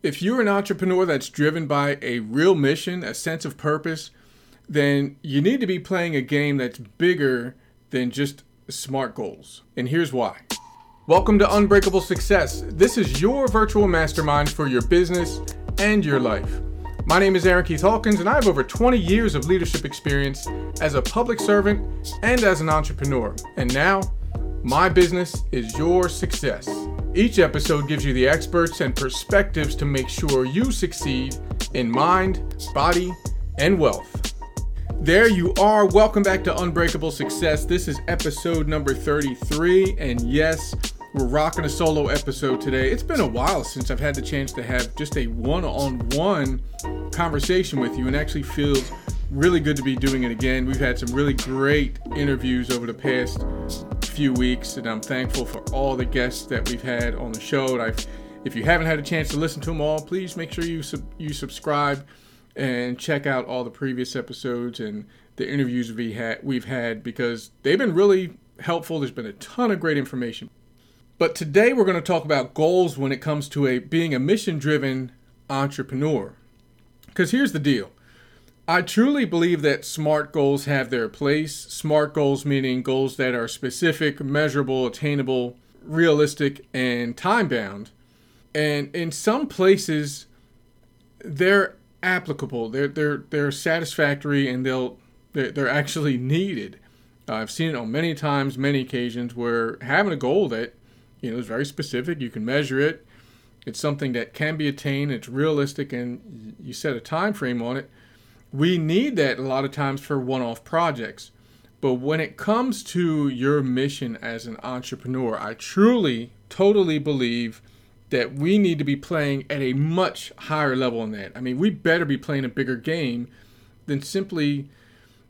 If you're an entrepreneur that's driven by a real mission, a sense of purpose, then you need to be playing a game that's bigger than just SMART goals. And here's why. Welcome to Unbreakable Success. This is your virtual mastermind for your business and your life. My name is Aaron Keith Hawkins, and I have over 20 years of leadership experience as a public servant and as an entrepreneur. And now, my business is your success. Each episode gives you the experts and perspectives to make sure you succeed in mind, body, and wealth. There you are. Welcome back to Unbreakable Success. This is episode number 33. And yes, we're rocking a solo episode today. It's been a while since I've had the chance to have just a one on one conversation with you, and actually feels really good to be doing it again. We've had some really great interviews over the past few weeks, and I'm thankful for all the guests that we've had on the show. I've, if you haven't had a chance to listen to them all, please make sure you sub, you subscribe and check out all the previous episodes and the interviews we had we've had because they've been really helpful. There's been a ton of great information. But today we're going to talk about goals when it comes to a being a mission-driven entrepreneur. Cuz here's the deal. I truly believe that SMART goals have their place. SMART goals meaning goals that are specific, measurable, attainable, realistic, and time bound. And in some places, they're applicable. They're they're they're satisfactory, and they'll they're, they're actually needed. Uh, I've seen it on many times, many occasions where having a goal that you know is very specific, you can measure it. It's something that can be attained. It's realistic, and you set a time frame on it we need that a lot of times for one off projects. But when it comes to your mission as an entrepreneur, I truly, totally believe that we need to be playing at a much higher level than that. I mean, we better be playing a bigger game than simply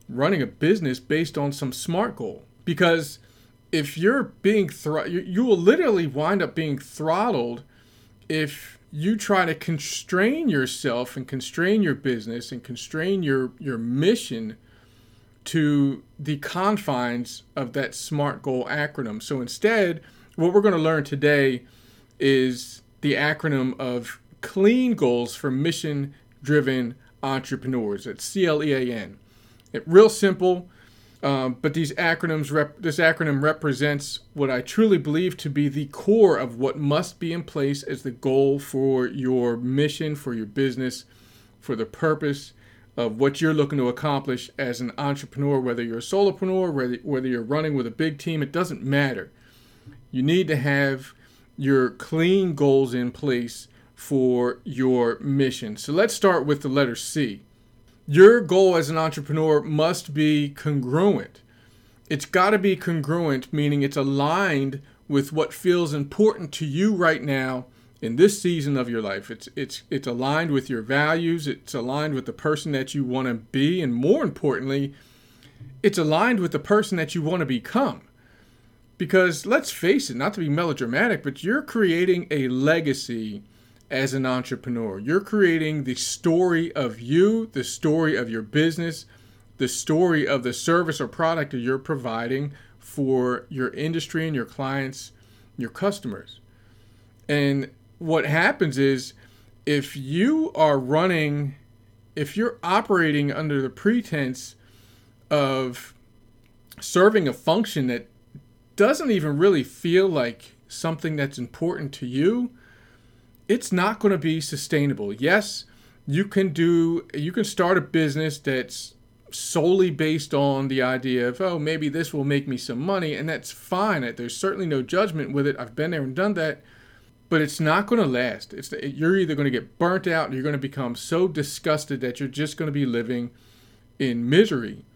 running a business based on some smart goal. Because if you're being thr- you, you will literally wind up being throttled if you try to constrain yourself and constrain your business and constrain your your mission to the confines of that SMART goal acronym. So instead, what we're going to learn today is the acronym of CLEAN goals for mission driven entrepreneurs. It's C L E A N. It real simple. Um, but these acronyms, rep- this acronym represents what I truly believe to be the core of what must be in place as the goal for your mission, for your business, for the purpose of what you're looking to accomplish as an entrepreneur, whether you're a solopreneur, whether, whether you're running with a big team, it doesn't matter. You need to have your clean goals in place for your mission. So let's start with the letter C your goal as an entrepreneur must be congruent. It's got to be congruent, meaning it's aligned with what feels important to you right now in this season of your life. It's it's it's aligned with your values, it's aligned with the person that you want to be, and more importantly, it's aligned with the person that you want to become. Because let's face it, not to be melodramatic, but you're creating a legacy as an entrepreneur. You're creating the story of you, the story of your business, the story of the service or product that you're providing for your industry and your clients, your customers. And what happens is if you are running, if you're operating under the pretense of serving a function that doesn't even really feel like something that's important to you, it's not going to be sustainable. Yes, you can do you can start a business that's solely based on the idea of oh maybe this will make me some money and that's fine. There's certainly no judgment with it. I've been there and done that. But it's not going to last. It's you're either going to get burnt out or you're going to become so disgusted that you're just going to be living in misery.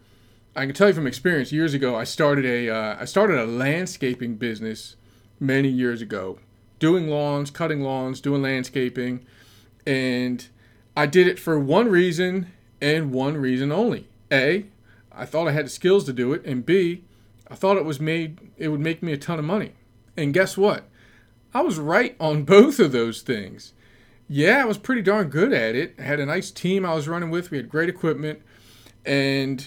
I can tell you from experience years ago i started a uh, I started a landscaping business many years ago doing lawns, cutting lawns, doing landscaping. And I did it for one reason and one reason only. A, I thought I had the skills to do it, and B, I thought it was made it would make me a ton of money. And guess what? I was right on both of those things. Yeah, I was pretty darn good at it. I had a nice team I was running with. We had great equipment and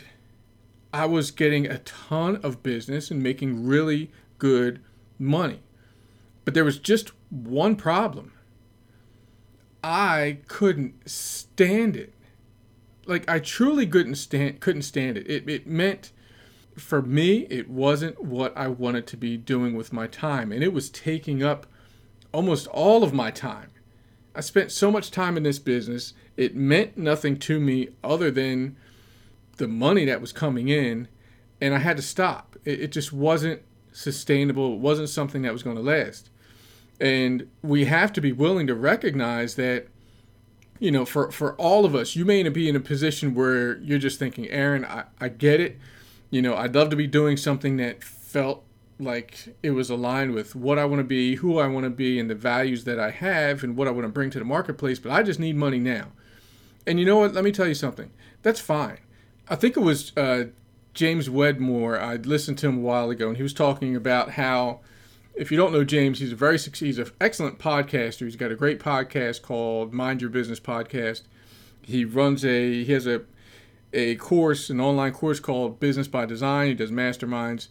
I was getting a ton of business and making really good money. But there was just one problem. I couldn't stand it. Like I truly couldn't stand couldn't stand it. It it meant for me it wasn't what I wanted to be doing with my time and it was taking up almost all of my time. I spent so much time in this business. It meant nothing to me other than the money that was coming in and I had to stop. It, it just wasn't sustainable. It wasn't something that was going to last. And we have to be willing to recognize that, you know, for, for all of us, you may be in a position where you're just thinking, Aaron, I, I get it. You know, I'd love to be doing something that felt like it was aligned with what I want to be, who I want to be, and the values that I have and what I want to bring to the marketplace, but I just need money now. And you know what? Let me tell you something. That's fine. I think it was uh, James Wedmore. I listened to him a while ago, and he was talking about how, if you don't know James, he's a very he's an excellent podcaster. He's got a great podcast called Mind Your Business Podcast. He runs a he has a a course, an online course called Business by Design. He does masterminds,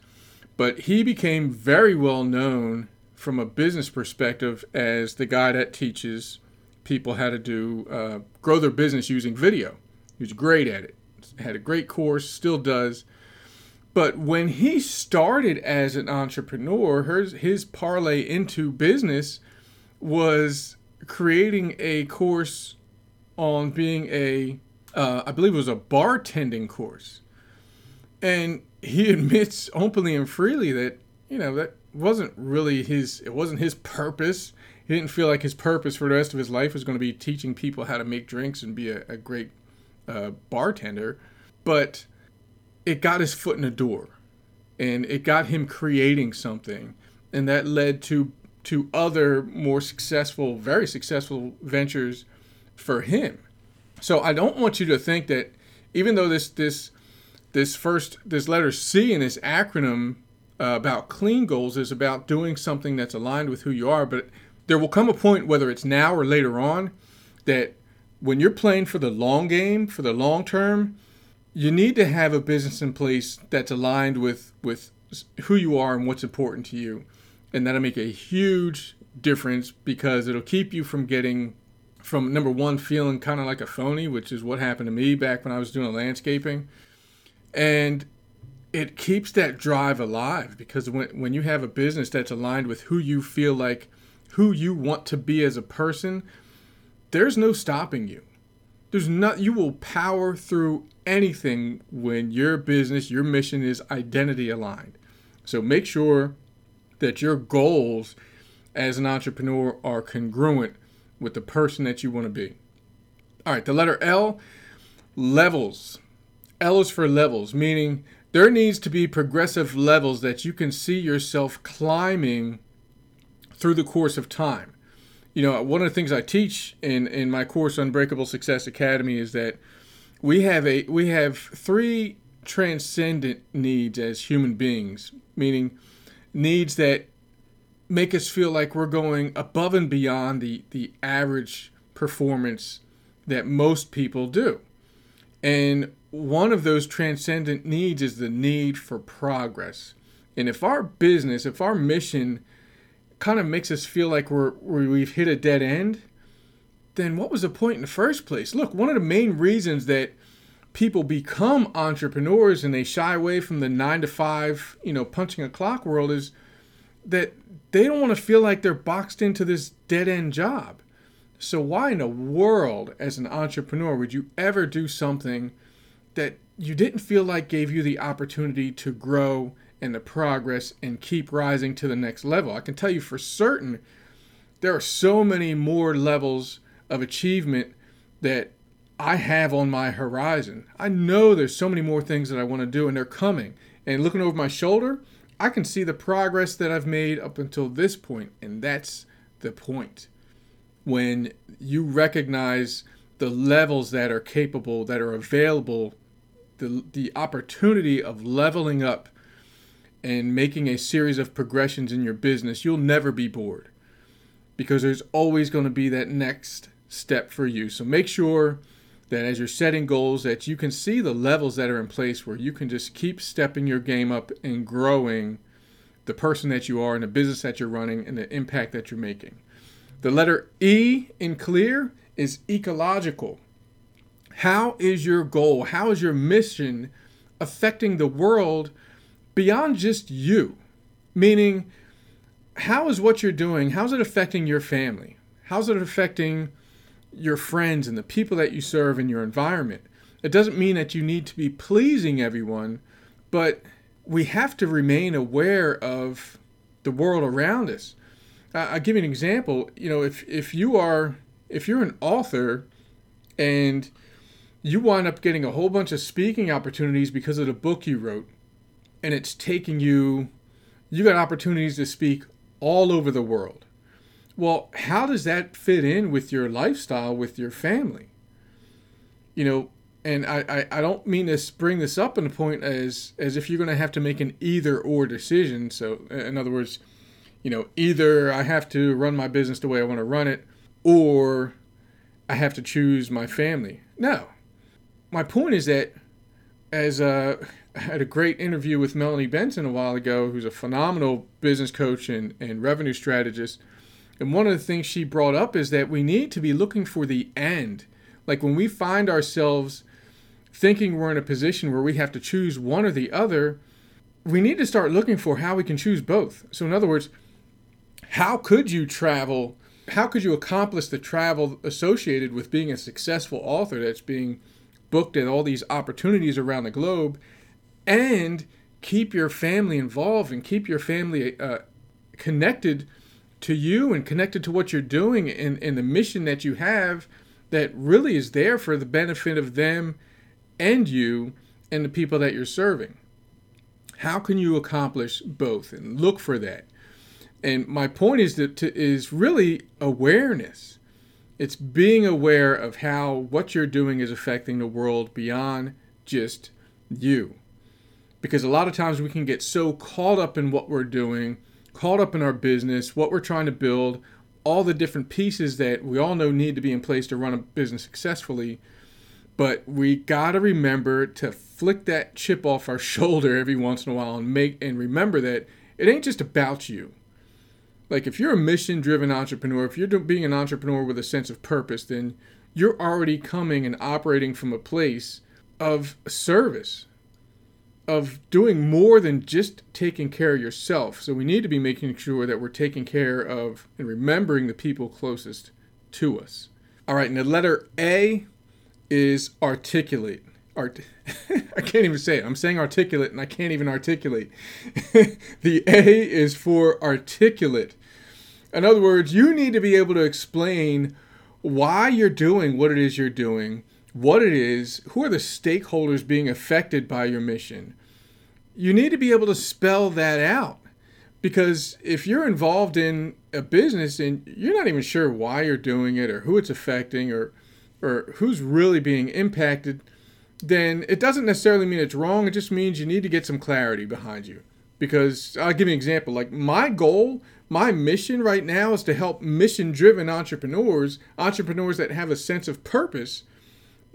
but he became very well known from a business perspective as the guy that teaches people how to do uh, grow their business using video. He's great at it. Had a great course, still does. But when he started as an entrepreneur, his, his parlay into business was creating a course on being a, uh, I believe it was a bartending course. And he admits openly and freely that, you know, that wasn't really his, it wasn't his purpose. He didn't feel like his purpose for the rest of his life was going to be teaching people how to make drinks and be a, a great uh, bartender. But it got his foot in the door and it got him creating something and that led to to other more successful very successful ventures for him. So i don't want you to think that even though this this this first this letter c in this acronym uh, about clean goals is about doing something that's aligned with who you are but there will come a point whether it's now or later on that when you're playing for the long game for the long term you need to have a business in place that's aligned with with who you are and what's important to you. And that'll make a huge difference because it'll keep you from getting from number one feeling kind of like a phony which is what happened to me back when i was doing landscaping. And it keeps that drive alive because when, when you have a business that's aligned with who you feel like who you want to be as a person there's no stopping you. There's not you will power through anything when your business, your mission is identity aligned. So make sure that your goals as an entrepreneur are congruent with the person that you want to be. All right, the letter L, levels. L is for levels, meaning there needs to be progressive levels that you can see yourself climbing through the course of time. You know, one of the things I teach in, in my course Unbreakable Success Academy is that we have a we have three transcendent needs as human beings, meaning needs that make us feel like we're going above and beyond the, the average performance that most people do. And one of those transcendent needs is the need for progress. And if our business, if our mission kind of makes us feel like we're we've hit a dead end, then what was the point in the first place? Look, one of the main reasons that people become entrepreneurs and they shy away from the nine to five, you know, punching a clock world is that they don't want to feel like they're boxed into this dead end job. So, why in the world, as an entrepreneur, would you ever do something that you didn't feel like gave you the opportunity to grow and the progress and keep rising to the next level? I can tell you for certain there are so many more levels of achievement that I have on my horizon. I know there's so many more things that I want to do and they're coming. And looking over my shoulder, I can see the progress that I've made up until this point, and that's the point. When you recognize the levels that are capable, that are available, the, the opportunity of leveling up and making a series of progressions in your business, you'll never be bored because there's always going to be that next step for you. So make sure that as you're setting goals that you can see the levels that are in place where you can just keep stepping your game up and growing the person that you are and the business that you're running and the impact that you're making. The letter E in clear is ecological. How is your goal? How is your mission affecting the world beyond just you? Meaning, how is what you're doing, how's it affecting your family? How's it affecting your friends and the people that you serve in your environment? It doesn't mean that you need to be pleasing everyone, but we have to remain aware of the world around us. I'll give you an example. You know, if, if you are if you're an author and you wind up getting a whole bunch of speaking opportunities because of the book you wrote, and it's taking you, you got opportunities to speak all over the world. Well, how does that fit in with your lifestyle, with your family? You know, and I, I, I don't mean to bring this up in a point as as if you're going to have to make an either or decision. So, in other words, you know, either I have to run my business the way I want to run it, or I have to choose my family. No. My point is that as uh, I had a great interview with Melanie Benson a while ago, who's a phenomenal business coach and, and revenue strategist. And one of the things she brought up is that we need to be looking for the end. Like when we find ourselves thinking we're in a position where we have to choose one or the other, we need to start looking for how we can choose both. So, in other words, how could you travel how could you accomplish the travel associated with being a successful author that's being booked at all these opportunities around the globe and keep your family involved and keep your family uh, connected to you and connected to what you're doing and, and the mission that you have that really is there for the benefit of them and you and the people that you're serving. How can you accomplish both and look for that? And my point is that to, is really awareness. It's being aware of how what you're doing is affecting the world beyond just you. Because a lot of times we can get so caught up in what we're doing, caught up in our business, what we're trying to build, all the different pieces that we all know need to be in place to run a business successfully. But we got to remember to flick that chip off our shoulder every once in a while and make and remember that it ain't just about you like if you're a mission driven entrepreneur, if you're being an entrepreneur with a sense of purpose, then you're already coming and operating from a place of service, of doing more than just taking care of yourself. So we need to be making sure that we're taking care of and remembering the people closest to us. All right, and the letter A is articulate. Art I can't even say it. I'm saying articulate and I can't even articulate. the A is for articulate. In other words, you need to be able to explain why you're doing what it is you're doing, what it is, who are the stakeholders being affected by your mission. You need to be able to spell that out. Because if you're involved in a business and you're not even sure why you're doing it or who it's affecting or or who's really being impacted, then it doesn't necessarily mean it's wrong. It just means you need to get some clarity behind you. Because I'll give you an example. Like my goal, my mission right now is to help mission driven entrepreneurs, entrepreneurs that have a sense of purpose.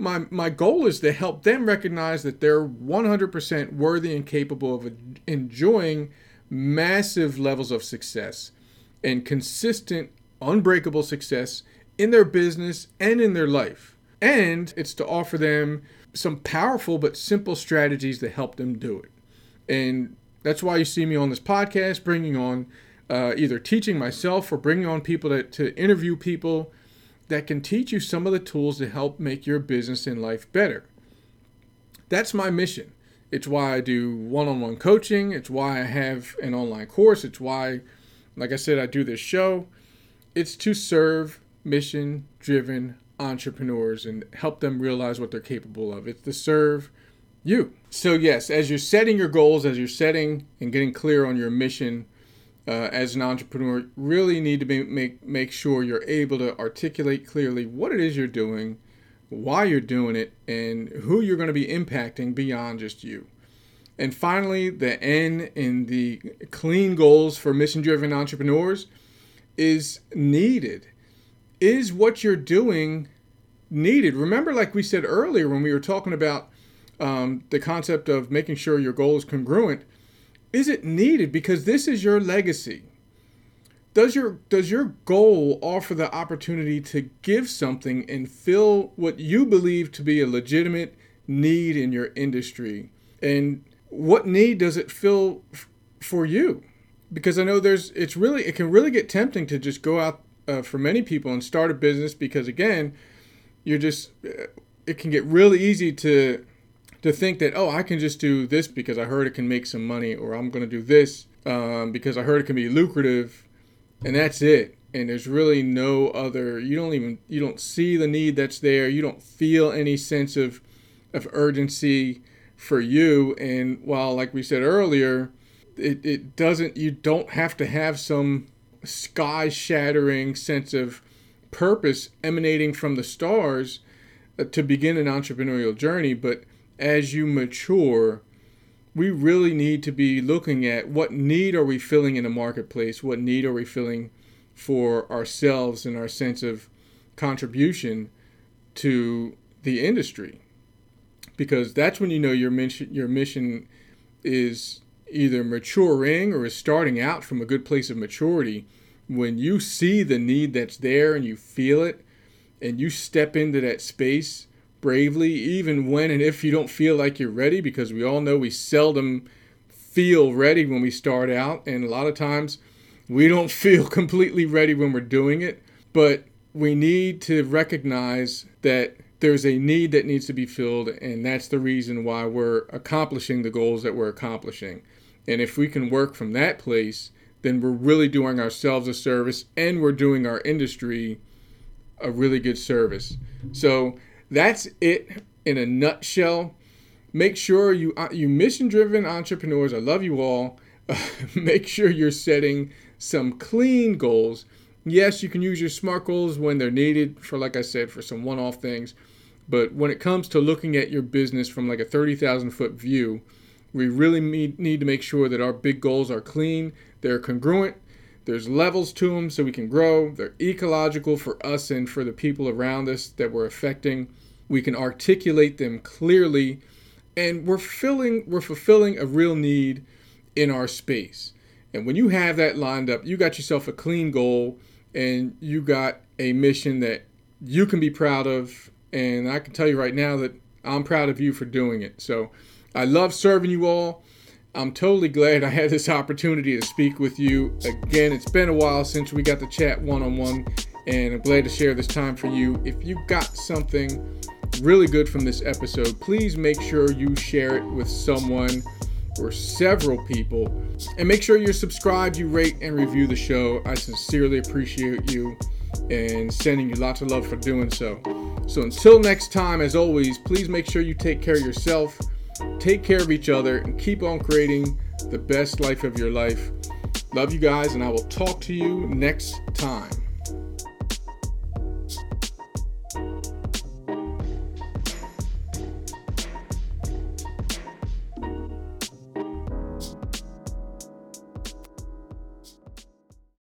My, my goal is to help them recognize that they're 100% worthy and capable of enjoying massive levels of success and consistent, unbreakable success in their business and in their life. And it's to offer them some powerful but simple strategies to help them do it. And that's why you see me on this podcast, bringing on uh, either teaching myself or bringing on people to, to interview people that can teach you some of the tools to help make your business and life better. That's my mission. It's why I do one on one coaching. It's why I have an online course. It's why, like I said, I do this show. It's to serve mission driven entrepreneurs and help them realize what they're capable of. It's to serve you. So, yes, as you're setting your goals, as you're setting and getting clear on your mission uh, as an entrepreneur, really need to be, make, make sure you're able to articulate clearly what it is you're doing, why you're doing it, and who you're going to be impacting beyond just you. And finally, the N in the clean goals for mission driven entrepreneurs is needed is what you're doing needed? Remember, like we said earlier when we were talking about um, the concept of making sure your goal is congruent, is it needed? Because this is your legacy. does your does your goal offer the opportunity to give something and fill what you believe to be a legitimate need in your industry and what need does it fill f- for you because i know there's it's really it can really get tempting to just go out uh, for many people and start a business because again you're just uh, it can get really easy to to think that oh i can just do this because i heard it can make some money or i'm going to do this um, because i heard it can be lucrative and that's it. And there's really no other you don't even you don't see the need that's there. You don't feel any sense of of urgency for you. And while like we said earlier it, it doesn't you don't have to have some sky shattering sense of purpose emanating from the stars uh, to begin an entrepreneurial journey but as you mature we really need to be looking at what need are we filling in the marketplace? What need are we filling for ourselves and our sense of contribution to the industry? Because that's when you know your mission your mission is either maturing or is starting out from a good place of maturity. When you see the need that's there and you feel it and you step into that space bravely, even when and if you don't feel like you're ready, because we all know we seldom feel ready when we start out. And a lot of times we don't feel completely ready when we're doing it. But we need to recognize that there's a need that needs to be filled, and that's the reason why we're accomplishing the goals that we're accomplishing. And if we can work from that place, then we're really doing ourselves a service and we're doing our industry a really good service. So that's it in a nutshell. Make sure you uh, you mission driven entrepreneurs. I love you all. make sure you're setting some clean goals. Yes, you can use your SMART goals when they're needed for, like I said, for some one off things. But when it comes to looking at your business from like a 30,000 foot view, we really need to make sure that our big goals are clean, they're congruent, there's levels to them so we can grow, they're ecological for us and for the people around us that we're affecting. We can articulate them clearly and we're filling we're fulfilling a real need in our space. And when you have that lined up, you got yourself a clean goal and you got a mission that you can be proud of and I can tell you right now that I'm proud of you for doing it. So I love serving you all. I'm totally glad I had this opportunity to speak with you. Again, it's been a while since we got to chat one on one, and I'm glad to share this time for you. If you got something really good from this episode, please make sure you share it with someone or several people. And make sure you're subscribed, you rate, and review the show. I sincerely appreciate you and sending you lots of love for doing so. So until next time, as always, please make sure you take care of yourself, take care of each other, and keep on creating the best life of your life. Love you guys, and I will talk to you next time.